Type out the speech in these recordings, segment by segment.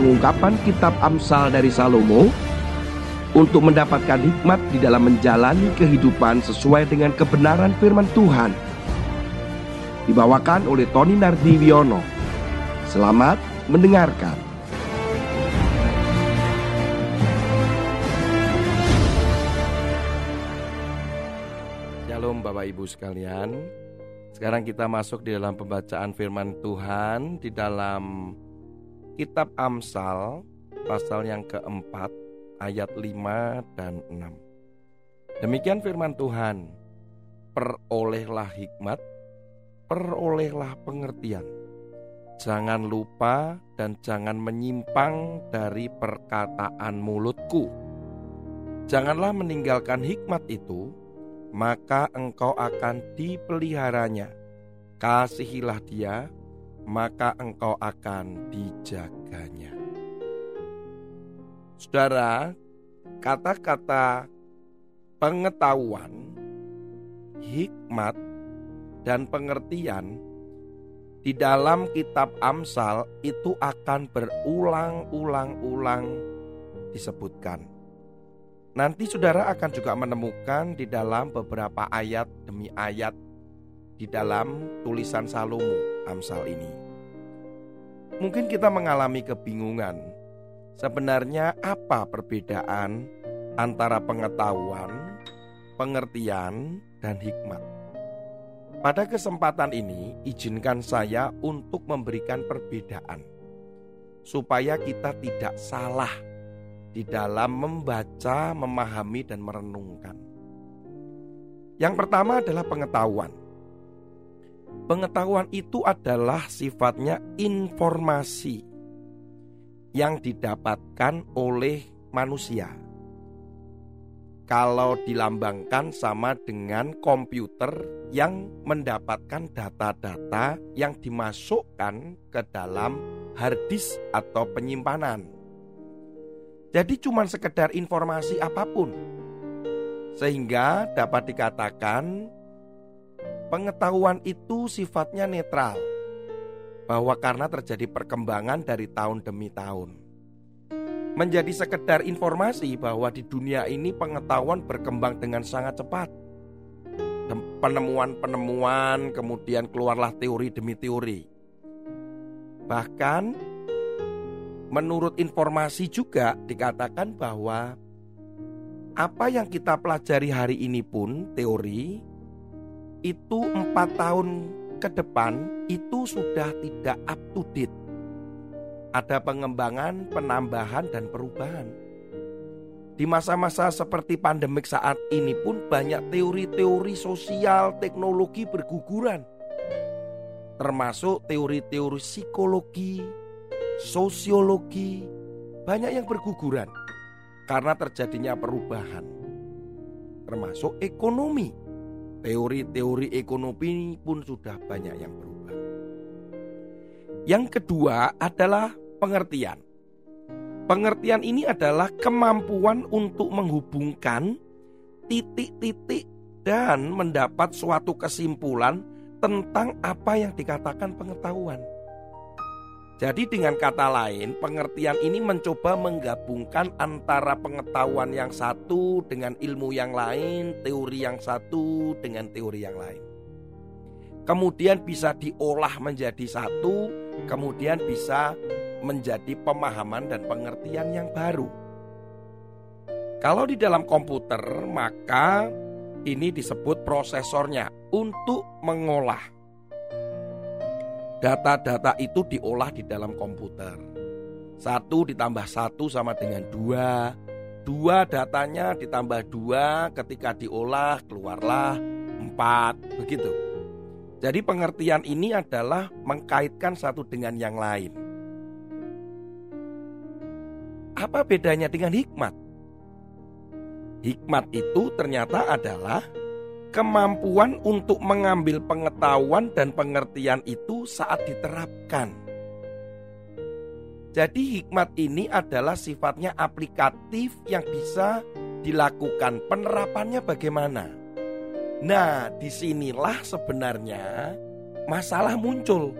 pengungkapan kitab Amsal dari Salomo untuk mendapatkan hikmat di dalam menjalani kehidupan sesuai dengan kebenaran firman Tuhan. Dibawakan oleh Tony Nardiwiono. Selamat mendengarkan. Shalom Bapak Ibu sekalian. Sekarang kita masuk di dalam pembacaan firman Tuhan di dalam kitab Amsal pasal yang keempat ayat 5 dan 6. Demikian firman Tuhan. Perolehlah hikmat, perolehlah pengertian. Jangan lupa dan jangan menyimpang dari perkataan mulutku. Janganlah meninggalkan hikmat itu, maka engkau akan dipeliharanya. Kasihilah dia, maka engkau akan dijaganya. Saudara, kata-kata pengetahuan, hikmat, dan pengertian di dalam kitab Amsal itu akan berulang-ulang-ulang disebutkan. Nanti saudara akan juga menemukan di dalam beberapa ayat demi ayat di dalam tulisan Salomo Amsal ini. Mungkin kita mengalami kebingungan Sebenarnya apa perbedaan antara pengetahuan, pengertian, dan hikmat? Pada kesempatan ini, izinkan saya untuk memberikan perbedaan, supaya kita tidak salah di dalam membaca, memahami, dan merenungkan. Yang pertama adalah pengetahuan. Pengetahuan itu adalah sifatnya informasi yang didapatkan oleh manusia. Kalau dilambangkan sama dengan komputer yang mendapatkan data-data yang dimasukkan ke dalam harddisk atau penyimpanan. Jadi cuma sekedar informasi apa pun. Sehingga dapat dikatakan pengetahuan itu sifatnya netral bahwa karena terjadi perkembangan dari tahun demi tahun. Menjadi sekedar informasi bahwa di dunia ini pengetahuan berkembang dengan sangat cepat. Penemuan-penemuan, kemudian keluarlah teori demi teori. Bahkan menurut informasi juga dikatakan bahwa apa yang kita pelajari hari ini pun teori itu empat tahun ke depan itu sudah tidak up to date. Ada pengembangan, penambahan, dan perubahan. Di masa-masa seperti pandemik saat ini pun banyak teori-teori sosial teknologi berguguran. Termasuk teori-teori psikologi, sosiologi, banyak yang berguguran karena terjadinya perubahan. Termasuk ekonomi Teori-teori ekonomi pun sudah banyak yang berubah. Yang kedua adalah pengertian. Pengertian ini adalah kemampuan untuk menghubungkan titik-titik dan mendapat suatu kesimpulan tentang apa yang dikatakan pengetahuan. Jadi dengan kata lain, pengertian ini mencoba menggabungkan antara pengetahuan yang satu dengan ilmu yang lain, teori yang satu dengan teori yang lain. Kemudian bisa diolah menjadi satu, kemudian bisa menjadi pemahaman dan pengertian yang baru. Kalau di dalam komputer, maka ini disebut prosesornya untuk mengolah Data-data itu diolah di dalam komputer. Satu ditambah satu sama dengan dua. Dua datanya ditambah dua ketika diolah keluarlah empat. Begitu. Jadi pengertian ini adalah mengkaitkan satu dengan yang lain. Apa bedanya dengan hikmat? Hikmat itu ternyata adalah kemampuan untuk mengambil pengetahuan dan pengertian itu saat diterapkan. Jadi hikmat ini adalah sifatnya aplikatif yang bisa dilakukan. Penerapannya bagaimana? Nah, di sinilah sebenarnya masalah muncul.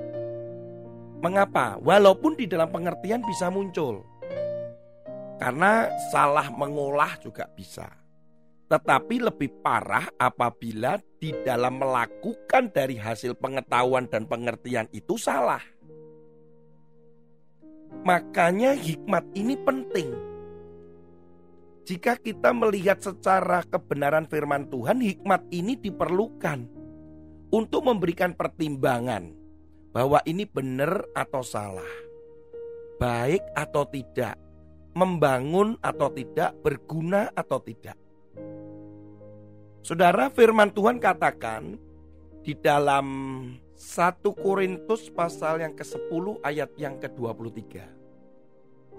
Mengapa? Walaupun di dalam pengertian bisa muncul. Karena salah mengolah juga bisa. Tetapi lebih parah apabila di dalam melakukan dari hasil pengetahuan dan pengertian itu salah. Makanya hikmat ini penting. Jika kita melihat secara kebenaran firman Tuhan, hikmat ini diperlukan untuk memberikan pertimbangan bahwa ini benar atau salah, baik atau tidak, membangun atau tidak, berguna atau tidak. Saudara, firman Tuhan katakan di dalam 1 Korintus pasal yang ke-10 ayat yang ke-23.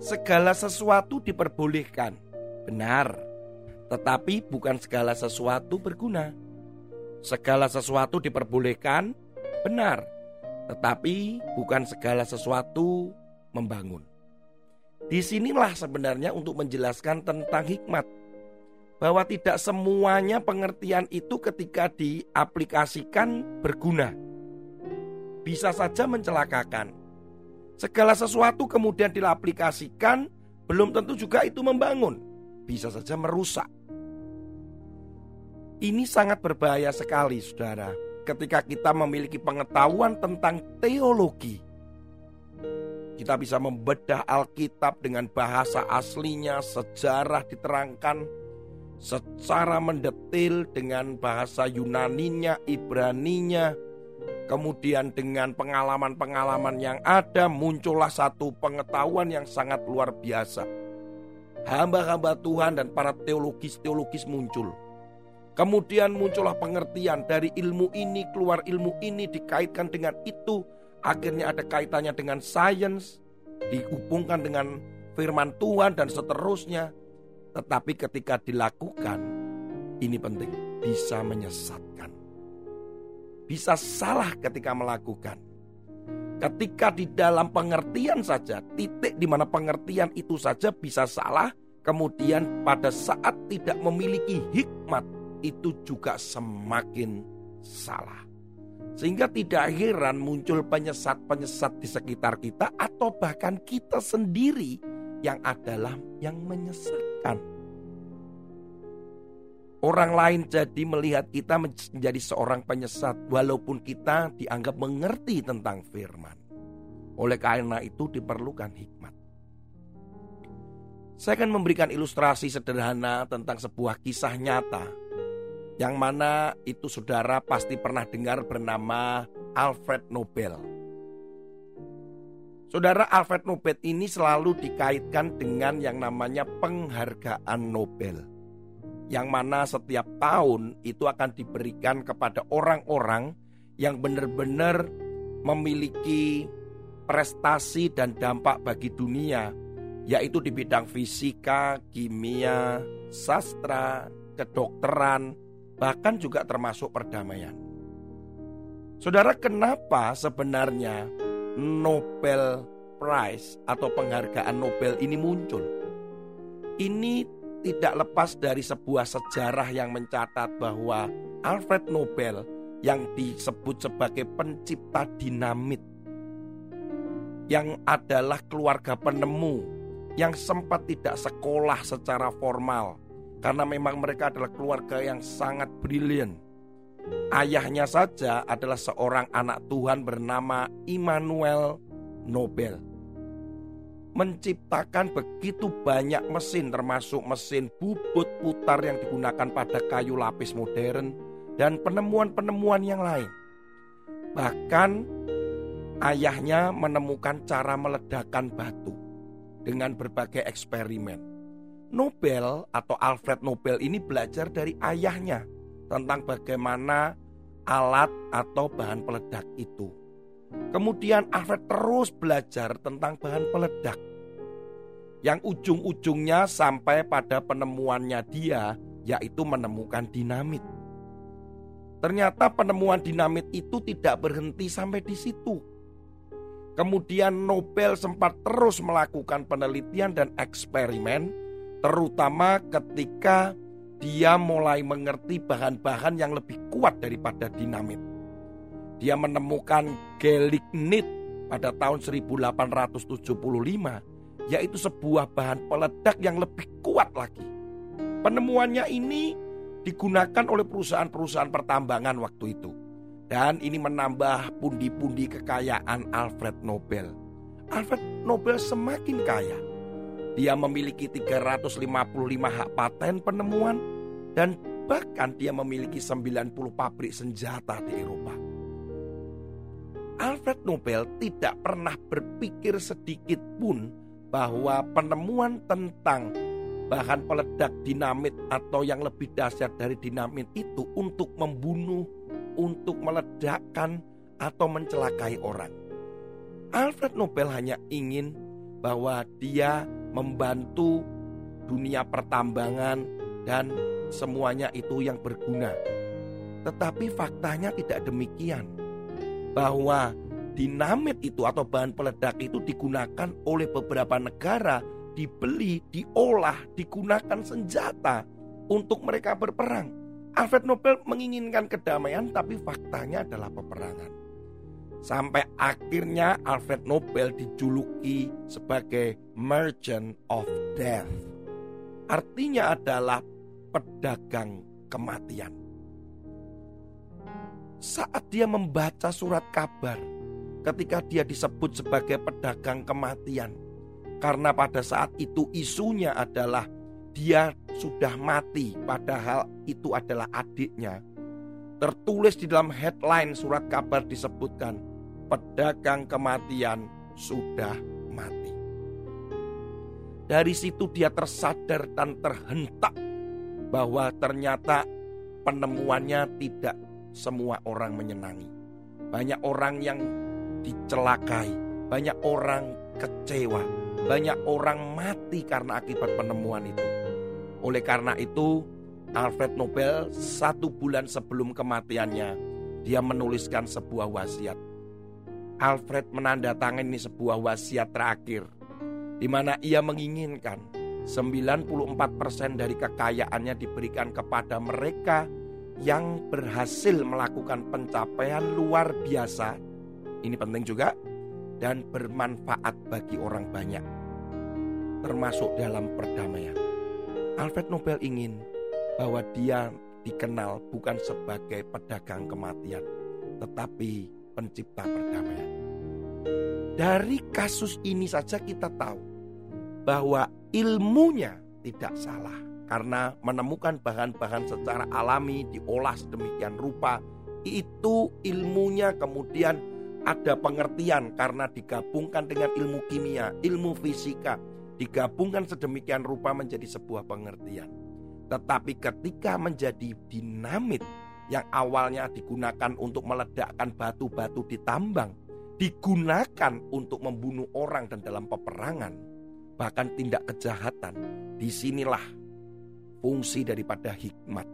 Segala sesuatu diperbolehkan, benar, tetapi bukan segala sesuatu berguna. Segala sesuatu diperbolehkan, benar, tetapi bukan segala sesuatu membangun. Di sinilah sebenarnya untuk menjelaskan tentang hikmat bahwa tidak semuanya pengertian itu ketika diaplikasikan berguna bisa saja mencelakakan. Segala sesuatu kemudian diaplikasikan, belum tentu juga itu membangun, bisa saja merusak. Ini sangat berbahaya sekali, saudara, ketika kita memiliki pengetahuan tentang teologi. Kita bisa membedah Alkitab dengan bahasa aslinya, sejarah diterangkan secara mendetil dengan bahasa Yunaninya, Ibraninya, Kemudian dengan pengalaman-pengalaman yang ada muncullah satu pengetahuan yang sangat luar biasa. Hamba-hamba Tuhan dan para teologis-teologis muncul. Kemudian muncullah pengertian dari ilmu ini keluar ilmu ini dikaitkan dengan itu. Akhirnya ada kaitannya dengan sains, dihubungkan dengan firman Tuhan dan seterusnya. Tetapi ketika dilakukan, ini penting, bisa menyesatkan bisa salah ketika melakukan. Ketika di dalam pengertian saja, titik di mana pengertian itu saja bisa salah, kemudian pada saat tidak memiliki hikmat, itu juga semakin salah. Sehingga tidak heran muncul penyesat-penyesat di sekitar kita atau bahkan kita sendiri yang adalah yang Orang lain jadi melihat kita menjadi seorang penyesat walaupun kita dianggap mengerti tentang firman. Oleh karena itu diperlukan hikmat. Saya akan memberikan ilustrasi sederhana tentang sebuah kisah nyata yang mana itu saudara pasti pernah dengar bernama Alfred Nobel. Saudara Alfred Nobel ini selalu dikaitkan dengan yang namanya penghargaan Nobel yang mana setiap tahun itu akan diberikan kepada orang-orang yang benar-benar memiliki prestasi dan dampak bagi dunia, yaitu di bidang fisika, kimia, sastra, kedokteran, bahkan juga termasuk perdamaian. Saudara, kenapa sebenarnya Nobel Prize atau penghargaan Nobel ini muncul? Ini tidak lepas dari sebuah sejarah yang mencatat bahwa Alfred Nobel yang disebut sebagai pencipta dinamit yang adalah keluarga penemu yang sempat tidak sekolah secara formal karena memang mereka adalah keluarga yang sangat brilian. Ayahnya saja adalah seorang anak Tuhan bernama Immanuel Nobel menciptakan begitu banyak mesin termasuk mesin bubut putar yang digunakan pada kayu lapis modern dan penemuan-penemuan yang lain. Bahkan ayahnya menemukan cara meledakkan batu dengan berbagai eksperimen. Nobel atau Alfred Nobel ini belajar dari ayahnya tentang bagaimana alat atau bahan peledak itu. Kemudian Alfred terus belajar tentang bahan peledak. Yang ujung-ujungnya sampai pada penemuannya dia, yaitu menemukan dinamit. Ternyata penemuan dinamit itu tidak berhenti sampai di situ. Kemudian Nobel sempat terus melakukan penelitian dan eksperimen, terutama ketika dia mulai mengerti bahan-bahan yang lebih kuat daripada dinamit. Dia menemukan gelignit pada tahun 1875 yaitu sebuah bahan peledak yang lebih kuat lagi. Penemuannya ini digunakan oleh perusahaan-perusahaan pertambangan waktu itu. Dan ini menambah pundi-pundi kekayaan Alfred Nobel. Alfred Nobel semakin kaya. Dia memiliki 355 hak paten penemuan dan bahkan dia memiliki 90 pabrik senjata di Eropa. Alfred Nobel tidak pernah berpikir sedikit pun bahwa penemuan tentang bahan peledak dinamit atau yang lebih dahsyat dari dinamit itu untuk membunuh untuk meledakkan atau mencelakai orang. Alfred Nobel hanya ingin bahwa dia membantu dunia pertambangan dan semuanya itu yang berguna. Tetapi faktanya tidak demikian. Bahwa dinamit itu atau bahan peledak itu digunakan oleh beberapa negara, dibeli, diolah, digunakan senjata untuk mereka berperang. Alfred Nobel menginginkan kedamaian tapi faktanya adalah peperangan. Sampai akhirnya Alfred Nobel dijuluki sebagai Merchant of Death. Artinya adalah pedagang kematian. Saat dia membaca surat kabar, ketika dia disebut sebagai pedagang kematian, karena pada saat itu isunya adalah dia sudah mati, padahal itu adalah adiknya. Tertulis di dalam headline surat kabar disebutkan, pedagang kematian sudah mati. Dari situ dia tersadar dan terhentak bahwa ternyata penemuannya tidak semua orang menyenangi. Banyak orang yang dicelakai, banyak orang kecewa, banyak orang mati karena akibat penemuan itu. Oleh karena itu, Alfred Nobel satu bulan sebelum kematiannya, dia menuliskan sebuah wasiat. Alfred menandatangani sebuah wasiat terakhir, di mana ia menginginkan 94% dari kekayaannya diberikan kepada mereka yang berhasil melakukan pencapaian luar biasa. Ini penting juga dan bermanfaat bagi orang banyak, termasuk dalam perdamaian. Alfred Nobel ingin bahwa dia dikenal bukan sebagai pedagang kematian, tetapi pencipta perdamaian. Dari kasus ini saja kita tahu bahwa ilmunya tidak salah karena menemukan bahan-bahan secara alami diolah sedemikian rupa itu ilmunya kemudian ada pengertian karena digabungkan dengan ilmu kimia, ilmu fisika, digabungkan sedemikian rupa menjadi sebuah pengertian. Tetapi ketika menjadi dinamit yang awalnya digunakan untuk meledakkan batu-batu di tambang, digunakan untuk membunuh orang dan dalam peperangan, bahkan tindak kejahatan, di sinilah fungsi daripada hikmat.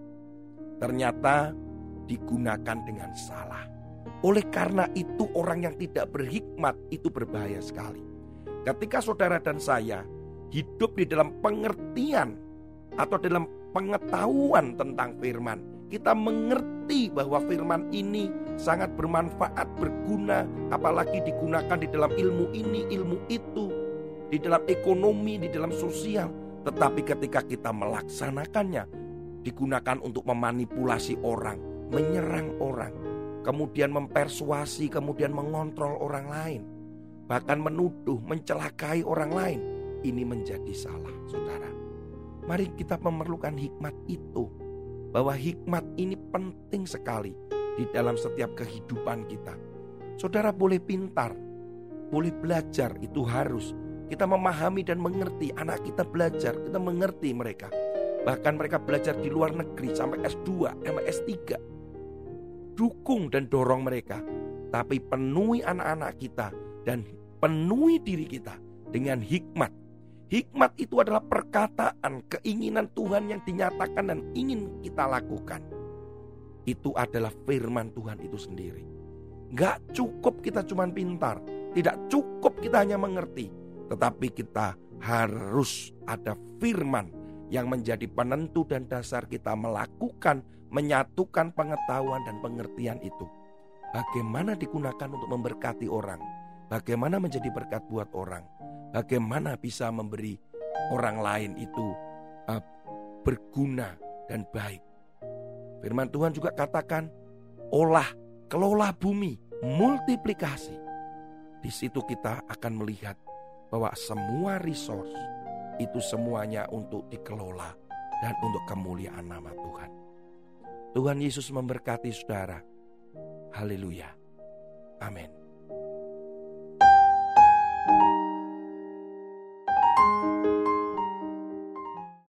Ternyata digunakan dengan salah. Oleh karena itu orang yang tidak berhikmat itu berbahaya sekali. Ketika saudara dan saya hidup di dalam pengertian atau dalam pengetahuan tentang firman. Kita mengerti bahwa firman ini sangat bermanfaat, berguna, apalagi digunakan di dalam ilmu ini, ilmu itu, di dalam ekonomi, di dalam sosial. Tetapi ketika kita melaksanakannya, digunakan untuk memanipulasi orang, menyerang orang, kemudian mempersuasi, kemudian mengontrol orang lain, bahkan menuduh, mencelakai orang lain ini menjadi salah, saudara. Mari kita memerlukan hikmat itu, bahwa hikmat ini penting sekali di dalam setiap kehidupan kita. Saudara boleh pintar, boleh belajar, itu harus. Kita memahami dan mengerti, anak kita belajar, kita mengerti mereka. Bahkan mereka belajar di luar negeri sampai S2, sampai S3. Dukung dan dorong mereka. Tapi penuhi anak-anak kita dan penuhi diri kita dengan hikmat Hikmat itu adalah perkataan, keinginan Tuhan yang dinyatakan dan ingin kita lakukan. Itu adalah firman Tuhan itu sendiri. Gak cukup kita cuma pintar, tidak cukup kita hanya mengerti, tetapi kita harus ada firman yang menjadi penentu dan dasar kita melakukan, menyatukan pengetahuan dan pengertian itu. Bagaimana digunakan untuk memberkati orang, bagaimana menjadi berkat buat orang, bagaimana bisa memberi orang lain itu uh, berguna dan baik. Firman Tuhan juga katakan, olah, kelola bumi, multiplikasi. Di situ kita akan melihat bahwa semua resource itu semuanya untuk dikelola dan untuk kemuliaan nama Tuhan. Tuhan Yesus memberkati saudara. Haleluya. Amin.